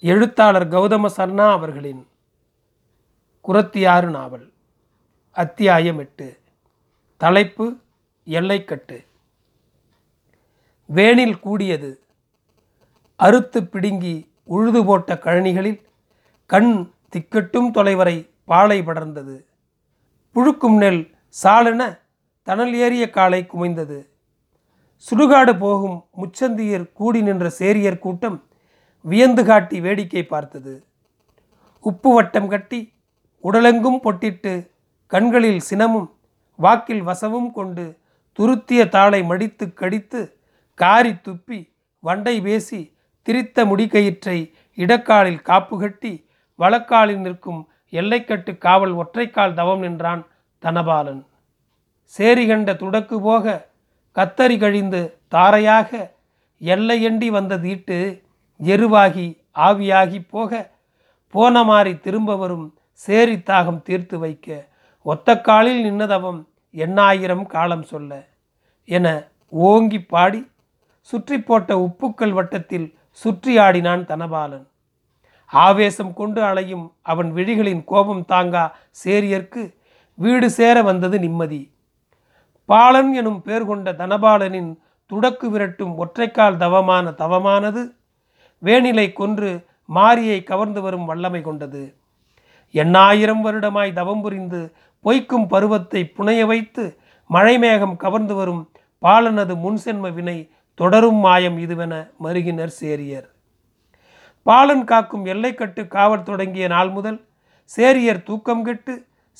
எழுத்தாளர் கௌதம சர்ணா அவர்களின் குரத்தியாறு நாவல் அத்தியாயம் எட்டு தலைப்பு எல்லைக்கட்டு. வேனில் கூடியது அறுத்து பிடுங்கி உழுது போட்ட கழனிகளில் கண் திக்கட்டும் தொலைவரை பாலை படர்ந்தது. புழுக்கும் நெல் சாலென தணல் ஏறிய காலை குமைந்தது. சுடுகாடு போகும் முச்சந்தியர் கூடி நின்ற சேரியர் கூட்டம் வியந்து காட்டி வேடிக்கை பார்த்தது. உப்பு வட்டம் கட்டி உடலெங்கும் பொட்டிட்டு கண்களில் சினமும் வாக்கில் வசவும் கொண்டு துருத்திய தாளை மடித்து கடித்து காரி துப்பி வண்டை பேசி திரித்த முடிக்கயிற்றை இடக்காலில் காப்பு கட்டி வழக்காலில் நிற்கும் எல்லைக்கட்டு காவல் ஒற்றைக்கால் தவம் நின்றான் தனபாலன். சேரி கண்ட துடக்கு போக கத்தரி கழிந்து தாரையாக எல்லையண்டி வந்த தீட்டு எருவாகி ஆவியாகி போக போன மாறி திரும்ப வரும் சேரி தாகம் தீர்த்து வைக்க ஒத்த காலில் நின்னதவம் எண்ணாயிரம் காலம் சொல்ல என ஓங்கி பாடி சுற்றி போட்ட உப்புக்கள் வட்டத்தில் சுற்றி ஆடினான் தனபாலன். ஆவேசம் கொண்டு அலையும் அவன் விழிகளின் கோபம் தாங்கா சேரியர்க்கு வீடு சேர வந்தது நிம்மதி. பாலன் எனும் பேர் கொண்ட தனபாலனின் துடக்கு விரட்டும் ஒற்றைக்கால் தவமான தவமானது வேணிலை கொன்று மாரியை கவர்ந்து வரும் வல்லமை கொண்டது. எண்ணாயிரம் வருடமாய் தவம் புரிந்து பொய்க்கும் பருவத்தை புனைய வைத்து மழைமேகம் கவர்ந்து வரும் பாலனது முன்சென்ம வினை தொடரும் மாயம் இதுவென மருகினர் சேரியர். பாலன் காக்கும் எல்லைக்கட்டு காவல் தொடங்கிய நாள் முதல் சேரியர் தூக்கம் கெட்டு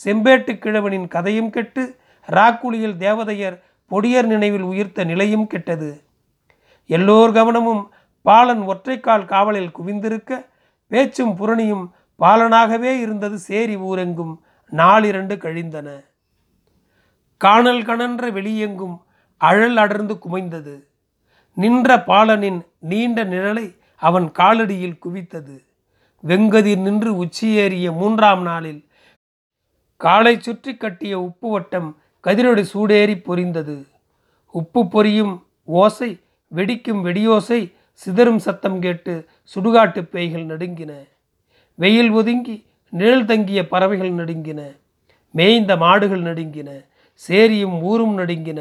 செம்பேட்டு கிழவனின் கதையும் கெட்டு ராக்குழியில் தேவதையர் பொடியர் நினைவில் உயிர்த்த நிலையும் கெட்டது. எல்லோர் கவனமும் பாலன் ஒற்றைக்கால் காவலில் குவிந்திருக்க பேச்சும் புரணியும் பாலனாகவே இருந்தது சேரி ஊரெங்கும் நாளிரண்டு கழிந்தன. காணல் கணன்ற வெளியெங்கும் அழல் அடர்ந்து குமைந்தது. நின்ற பாலனின் நீண்ட நிழலை அவன் காலடியில் குவித்தது. வெங்கதிர் நின்று உச்சியேறிய மூன்றாம் நாளில் காலை சுற்றி கட்டிய உப்பு வட்டம் கதிரொடு சூடேறி பொரிந்தது. உப்பு பொரியும் ஓசை வெடிக்கும் வெடியோசை சிதறும் சத்தம் கேட்டு சுடுகாட்டு பேய்கள் நடுங்கின. வெயில் ஒதுங்கி நிழல் தங்கிய பறவைகள் நடுங்கின. மேய்ந்த மாடுகள் நடுங்கின. சேரியும் ஊரும் நடுங்கின.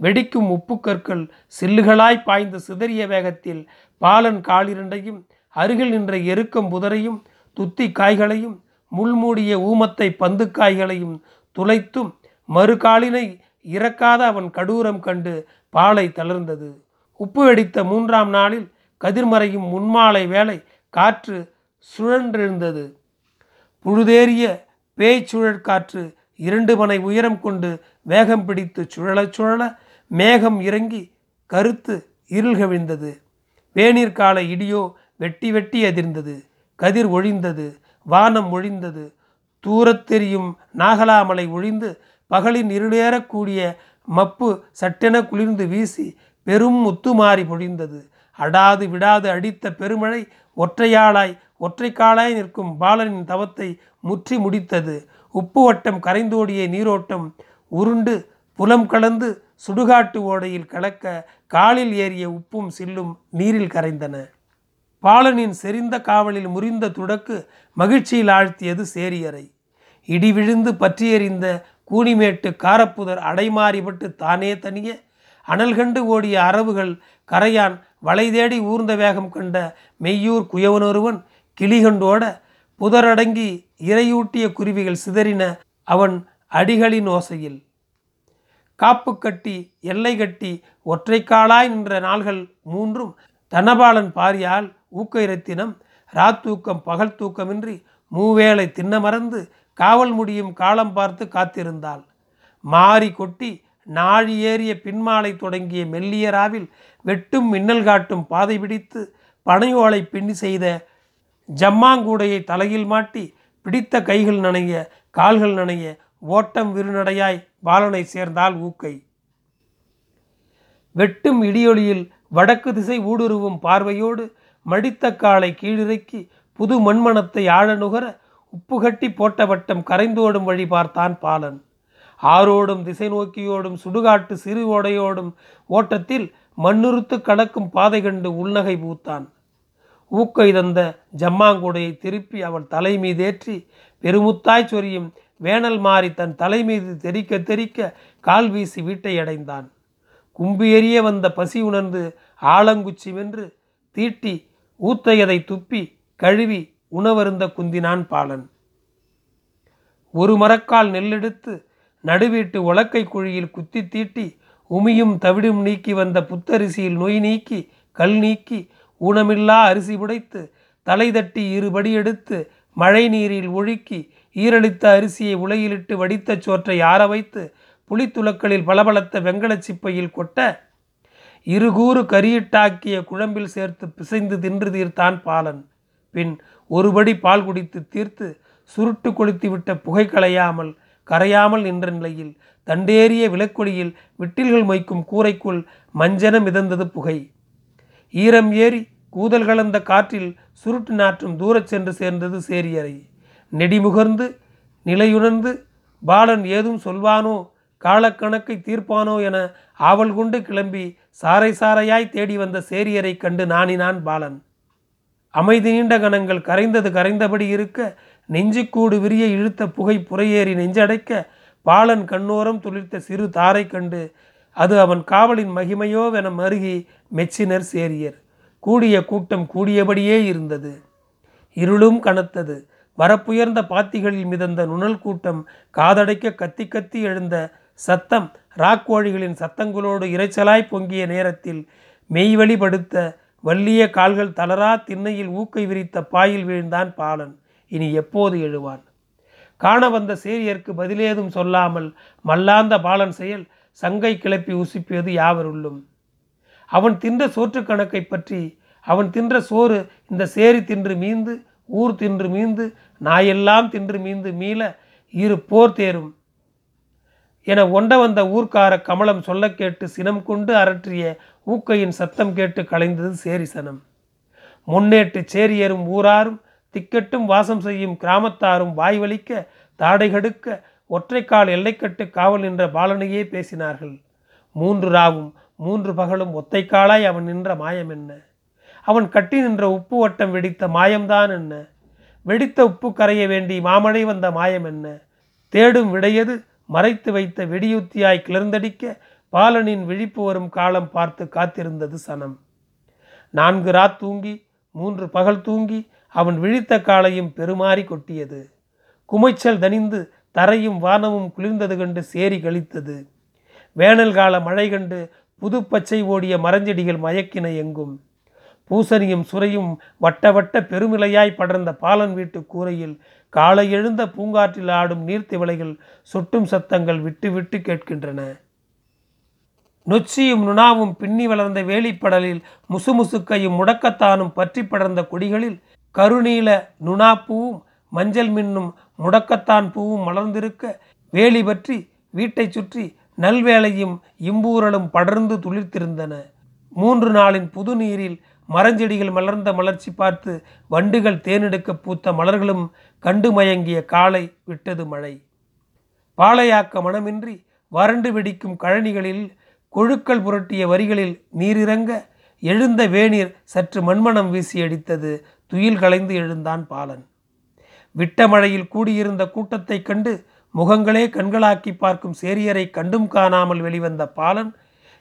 வெடிக்கும் உப்புக்கற்கள் சில்லுகளாய் பாய்ந்து சிதறிய வேகத்தில் பாலன் காலிரண்டையும் அருகில் நின்ற எருக்கம் புதரையும் துத்தி காய்களையும் முள்மூடிய ஊமத்தை பந்து காய்களையும் துளைத்தும் மறுகாலினை இறக்காத அவன் கடூரம் கண்டு பாலை தளர்ந்தது. உப்பு வெடித்த மூன்றாம் நாளில் கதிர்மறையும் முன்மாலை வேலை காற்று சுழன்றிருந்தது. புழுதேறிய பேய் சுழற்காற்று இரண்டு மனை உயரம் கொண்டு வேகம் பிடித்து சுழலச் சுழல மேகம் இறங்கி கருத்து இருள் கவிழ்ந்தது. வேநீர் கால இடியோ வெட்டி வெட்டி அதிர்ந்தது. கதிர் ஒழிந்தது. வானம் ஒழிந்தது. தூரத்தெரியும் நாகலாமலை ஒழிந்து பகலின் இருளேறக்கூடிய மப்பு சட்டென குளிர்ந்து வீசி பெரும் முத்துமாறி பொழிந்தது. அடாது விடாது அடித்த பெருமழை ஒற்றையாளாய் ஒற்றைக்காலாய் நிற்கும் பாலனின் தவத்தை முற்றி முடித்தது. உப்பு வட்டம் கரைந்தோடிய நீரோட்டம் உருண்டு புலம் கலந்து சுடுகாட்டு ஓடையில் கலக்க காலில் ஏறிய உப்பும் சில்லும் நீரில் கரைந்தன. பாலனின் செறிந்த காவலில் முறிந்த துடக்கு மகிழ்ச்சியில் ஆழ்த்தியது சேரியரை இடி விழுந்து பற்றியெறிந்த கூனிமேட்டு காரப்புதர் அடைமாறிபட்டு தானே தனிய அனல் கண்டு ஓடிய அரவுகள் கரையான் வலை தேடி ஊர்ந்த வேகம் கண்ட மெய்யூர் குயவனொருவன் கிளிகண்டோட புதரடங்கி இரையூட்டிய குருவிகள் சிதறின அவன் அடிகளின் ஓசையில். காப்பு கட்டி எல்லை கட்டி ஒற்றைக்காலாய் நின்ற நாள்கள் மூன்றும் தனபாலன் பாரியால் ஊக்க இரத்தினம் ராத்தூக்கம் பகல் தூக்கமின்றி மூவேளை தின்ன மறந்து காவல் முடியும் காலம் பார்த்து காத்திருந்தாள். மாறி கொட்டி நாழி ஏறிய பின்மாலை தொடங்கிய மெல்லியராவில் வெட்டும் மின்னல் காட்டும் பாதை பிடித்து பனையோலை பின்னி செய்த ஜம்மாங்கூடையை தலையில் மாட்டி பிடித்த கைகள் நனைய கால்கள் நனைய ஓட்டம் விருநடையாய் பாலனை சேர்ந்தால் ஊக்கை. வெட்டும் இடியொலியில் வடக்கு திசை ஊடுருவும் பார்வையோடு மடித்த காலை கீழிறக்கி புது மண்மணத்தை ஆழ நுகர உப்புகட்டி போட்ட வட்டம் கரைந்தோடும் வழி பார்த்தான் பாலன். ஆரோடும் திசை நோக்கியோடும் சுடுகாட்டு சிறு ஓடையோடும் ஓட்டத்தில் மண்ணுறுத்து கடக்கும் பாதை கண்டு உள்நகை பூத்தான். ஊக்கை தந்த ஜம்மாங்குடையை திருப்பி அவள் தலை மீதேற்றி பெருமுத்தாய் சொரியும் வேனல் மாறி தன் தலை மீது தெறிக்க தெறிக்க கால் வீசி வீட்டை அடைந்தான். கும்பி எறிய வந்த பசி உணர்ந்து ஆலங்குச்சி வென்று தீட்டி ஊத்தையதை துப்பி கழுவி உணவருந்த குந்தினான் பாலன். ஒரு மரக்கால் நெல்லெடுத்து நடுவீட்டு உலக்கை குழியில் குத்தி தீட்டி உமியும் தவிடும் நீக்கி வந்த புத்தரிசியில் நொய் நீக்கி கல் நீக்கி ஊனமில்லா அரிசி புடைத்து தலை தட்டி இருபடி எடுத்து மழை நீரில் ஒழுக்கி ஈரழித்த அரிசியை உலையிலிட்டு வடித்த சோற்றை ஆற வைத்து புளித்துளக்களில் பளபளத்த வெங்கலச் சிப்பையில் கொட்ட இருகூறு கரியிட்டாக்கிய குழம்பில் சேர்த்து பிசைந்து தின்று தீர்த்தான் பாலன். பின் ஒருபடி பால் குடித்து தீர்த்து சுருட்டு கொளுத்தி விட்ட புகை களையாமல் கரையாமல் நின்ற நிலையில் தண்டேறிய விளக்கொடியில் விட்டில்கள் மொய்க்கும் கூரைக்குள் மஞ்சன மிதந்தது புகை. ஈரம் ஏறி கூதல் கலந்த காற்றில் சுருட்டு நாற்றும் தூரச் சென்று சேர்ந்தது சேரியறை. நெடிமுகர்ந்து நிலையுணர்ந்து பாலன் ஏதும் சொல்வானோ காலக்கணக்கை தீர்ப்பானோ என ஆவல் கொண்டு கிளம்பி சாறை சாரையாய் தேடி வந்த சேரியரை கண்டு நாணினான் பாலன். அமைதி நீண்ட கணங்கள் கரைந்தது கரைந்தபடி இருக்க நெஞ்சுக்கூடு விரிய இழுத்த புகை புறையேறி நெஞ்சடைக்க பாலன் கண்ணோரம் துளிர்த்த சிறு தாரை கண்டு அது அவன் காவலின் மகிமையோவென மருகி மெச்சினர் சேரியர். கூடிய கூட்டம் கூடியபடியே இருந்தது. இருளும் கனத்தது. வரப்புயர்ந்த பாத்திகளில் மிதந்த நுணல் கூட்டம் காதடைக்க கத்தி கத்தி எழுந்த சத்தம் ராக்கோழிகளின் சத்தங்களோடு இரைச்சலாய் பொங்கிய நேரத்தில் மெய்வழிபடுத்த வள்ளிய கால்கள் தளரா திண்ணையில் ஊக்கை விரித்த பாயில் வீழ்ந்தான் பாலன். இனி எப்போது எழுவான்? காண வந்த சேரியர்க்கு பதிலேதும் சொல்லாமல் மல்லாந்த பாலன் செயல் சங்கை கிளப்பி உசுப்பியது யாவருள்ளும் அவன் தின்ற சோற்று கணக்கை பற்றி அவன் தின்ற சோறு இந்த சேரி தின்று மீந்து ஊர் தின்று மீந்து நாயெல்லாம் தின்று மீந்து மீள இரு போர் தேரும். என ஒண்ட வந்த ஊர்க்கார கமலம் சொல்ல கேட்டு சினம் கொண்டு அரற்றிய ஊக்கையின் சத்தம் கேட்டு கலைந்தது சேரி சனம் முன்னேட்டு சேரியரும் ஊராரும் திக்கட்டும் வாசம் செய்யும் கிராமத்தாரும் வாய் தாடைகடுக்க தாடை கடுக்க ஒற்றைக்கால் எல்லைக்கட்டு காவல் நின்ற பாலனையே பேசினார்கள். மூன்று ராவும் மூன்று பகலும் ஒத்தைக்காலாய் அவன் நின்ற மாயம் என்ன? அவன் கட்டி நின்ற உப்பு வட்டம் வெடித்த மாயம்தான் என்ன? வெடித்த உப்பு கரைய வேண்டி மாமழை வந்த மாயம் என்ன? தேடும் விடையது மறைத்து வைத்த வெடியுத்தியாய் கிளர்ந்தடிக்க பாலனின் விழிப்பு வரும் காலம் பார்த்து காத்திருந்தது சனம். நான்கு ராத் தூங்கி மூன்று பகல் தூங்கி அவன் விழித்த காலையும் பெருமாறி கொட்டியது. குமைச்சல் தனிந்து தரையும் வானமும் குளிர்ந்தது கண்டு சேரி கழித்தது. வேனல் கால மழை கண்டு புது பச்சை ஓடிய மரஞ்செடிகள் மயக்கின எங்கும். பூசணியும் சுரையும் வட்ட வட்ட பெருமிலையாய் படர்ந்த பாலன் வீட்டு கூரையில் காலை எழுந்த பூங்காற்றில் ஆடும் நீர்த்திவளைகள் சொட்டும் சத்தங்கள் விட்டு விட்டு கேட்கின்றன. நொச்சியும் நுணாவும் பின்னி வளர்ந்த வேலிப்படலில் முசுமுசுக்கையும் முடக்கத்தானும் பற்றி படர்ந்த கொடிகளில் கருநீல நுணாப்பூவும் மஞ்சள் மின்னும் முடக்கத்தான் பூவும் மலர்ந்திருக்க வேலி பற்றி வீட்டை சுற்றி நல்வேலையும் இம்பூரலும் படர்ந்து துளிர்த்திருந்தன. மூன்று நாளின் புது நீரில் மரஞ்செடிகள் மலர்ந்த மலர்ச்சி பார்த்து வண்டுகள் தேனெடுக்க பூத்த மலர்களும் கண்டு மயங்கிய காலை விட்டது மழை. பாலையாக்க மனமின்றி வறண்டு வெடிக்கும் கழனிகளில் கொழுக்கள் புரட்டிய வரிகளில் நீரிறங்க எழுந்த வேநீர் சற்று மண்மணம் வீசி அடித்தது துயில் கலைந்து எழுந்தான் பாலன். விட்ட மழையில் கூடியிருந்த கூட்டத்தைக் கண்டு முகங்களே கண்களாக்கி பார்க்கும் சேரியரை கண்டும் காணாமல் வெளிவந்த பாலன்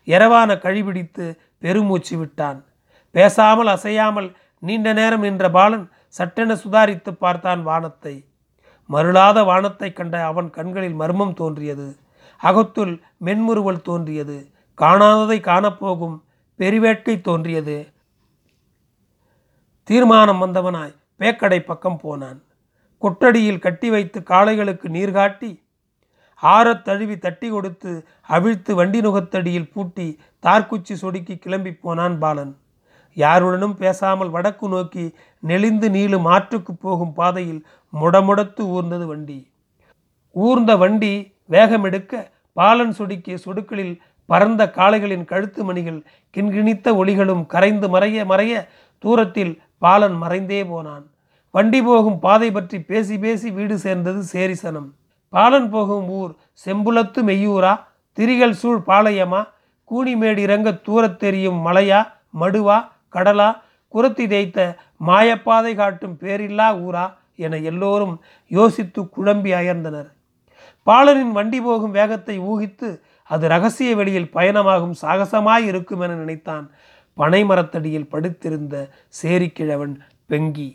எரவான கழிபிடித்து பெருமூச்சு விட்டான். பேசாமல் அசையாமல் நீண்ட நேரம் நின்ற பாலன் சட்டென சுதாரித்து பார்த்தான் வானத்தை. மருளாத வானத்தை கண்ட அவன் கண்களில் மர்மம் தோன்றியது. அகத்துள் மென்முறுவல் தோன்றியது. காணாததை காணப்போகும் பெருவேட்கை தோன்றியது. தீர்மானம் வந்தவனாய் பேக்கடை பக்கம் போனான். கொட்டடியில் கட்டி வைத்து காளைகளுக்கு நீர் காட்டி ஆறத் தழுவி தட்டி கொடுத்து அவிழ்த்து வண்டி நுகத்தடியில் பூட்டி தார்குச்சி சொடுக்கி கிளம்பி போனான் பாலன். யாருடனும் பேசாமல் வடக்கு நோக்கி நெளிந்து நீளும் ஆற்றுக்கு போகும் பாதையில் முடமுடத்து ஊர்ந்தது வண்டி. ஊர்ந்த வண்டி வேகமெடுக்க பாலன் சொடுக்கிய சொடுக்களில் பறந்த காளைகளின் கழுத்து மணிகள் கிண்கிணித்த ஒளிகளும் கரைந்து மறைய மறைய தூரத்தில் பாலன் மறைந்தே போனான். வண்டி போகும் பாதை பற்றி பேசி பேசி வீடு சேர்ந்தது சேரிசனம். பாலன் போகும் ஊர் செம்புலத்து மெய்யூரா திரிகள் சூழ் பாளையமா கூனிமேடு இறங்க தூரத் தெரியும் மலையா மடுவா கடலா குரத்தி தேய்த்த மாயப்பாதை காட்டும் பேரில்லா ஊரா என எல்லோரும் யோசித்து குழம்பி அயர்ந்தனர். பாலனின் வண்டி போகும் வேகத்தை ஊகித்து அது ரகசிய வெளியில் பயணமாகும் சாகசமாய் இருக்கும் என நினைத்தான். பனை மரத்தடியில் படுத்திருந்த சேரிக்கிழவன் பெங்கி.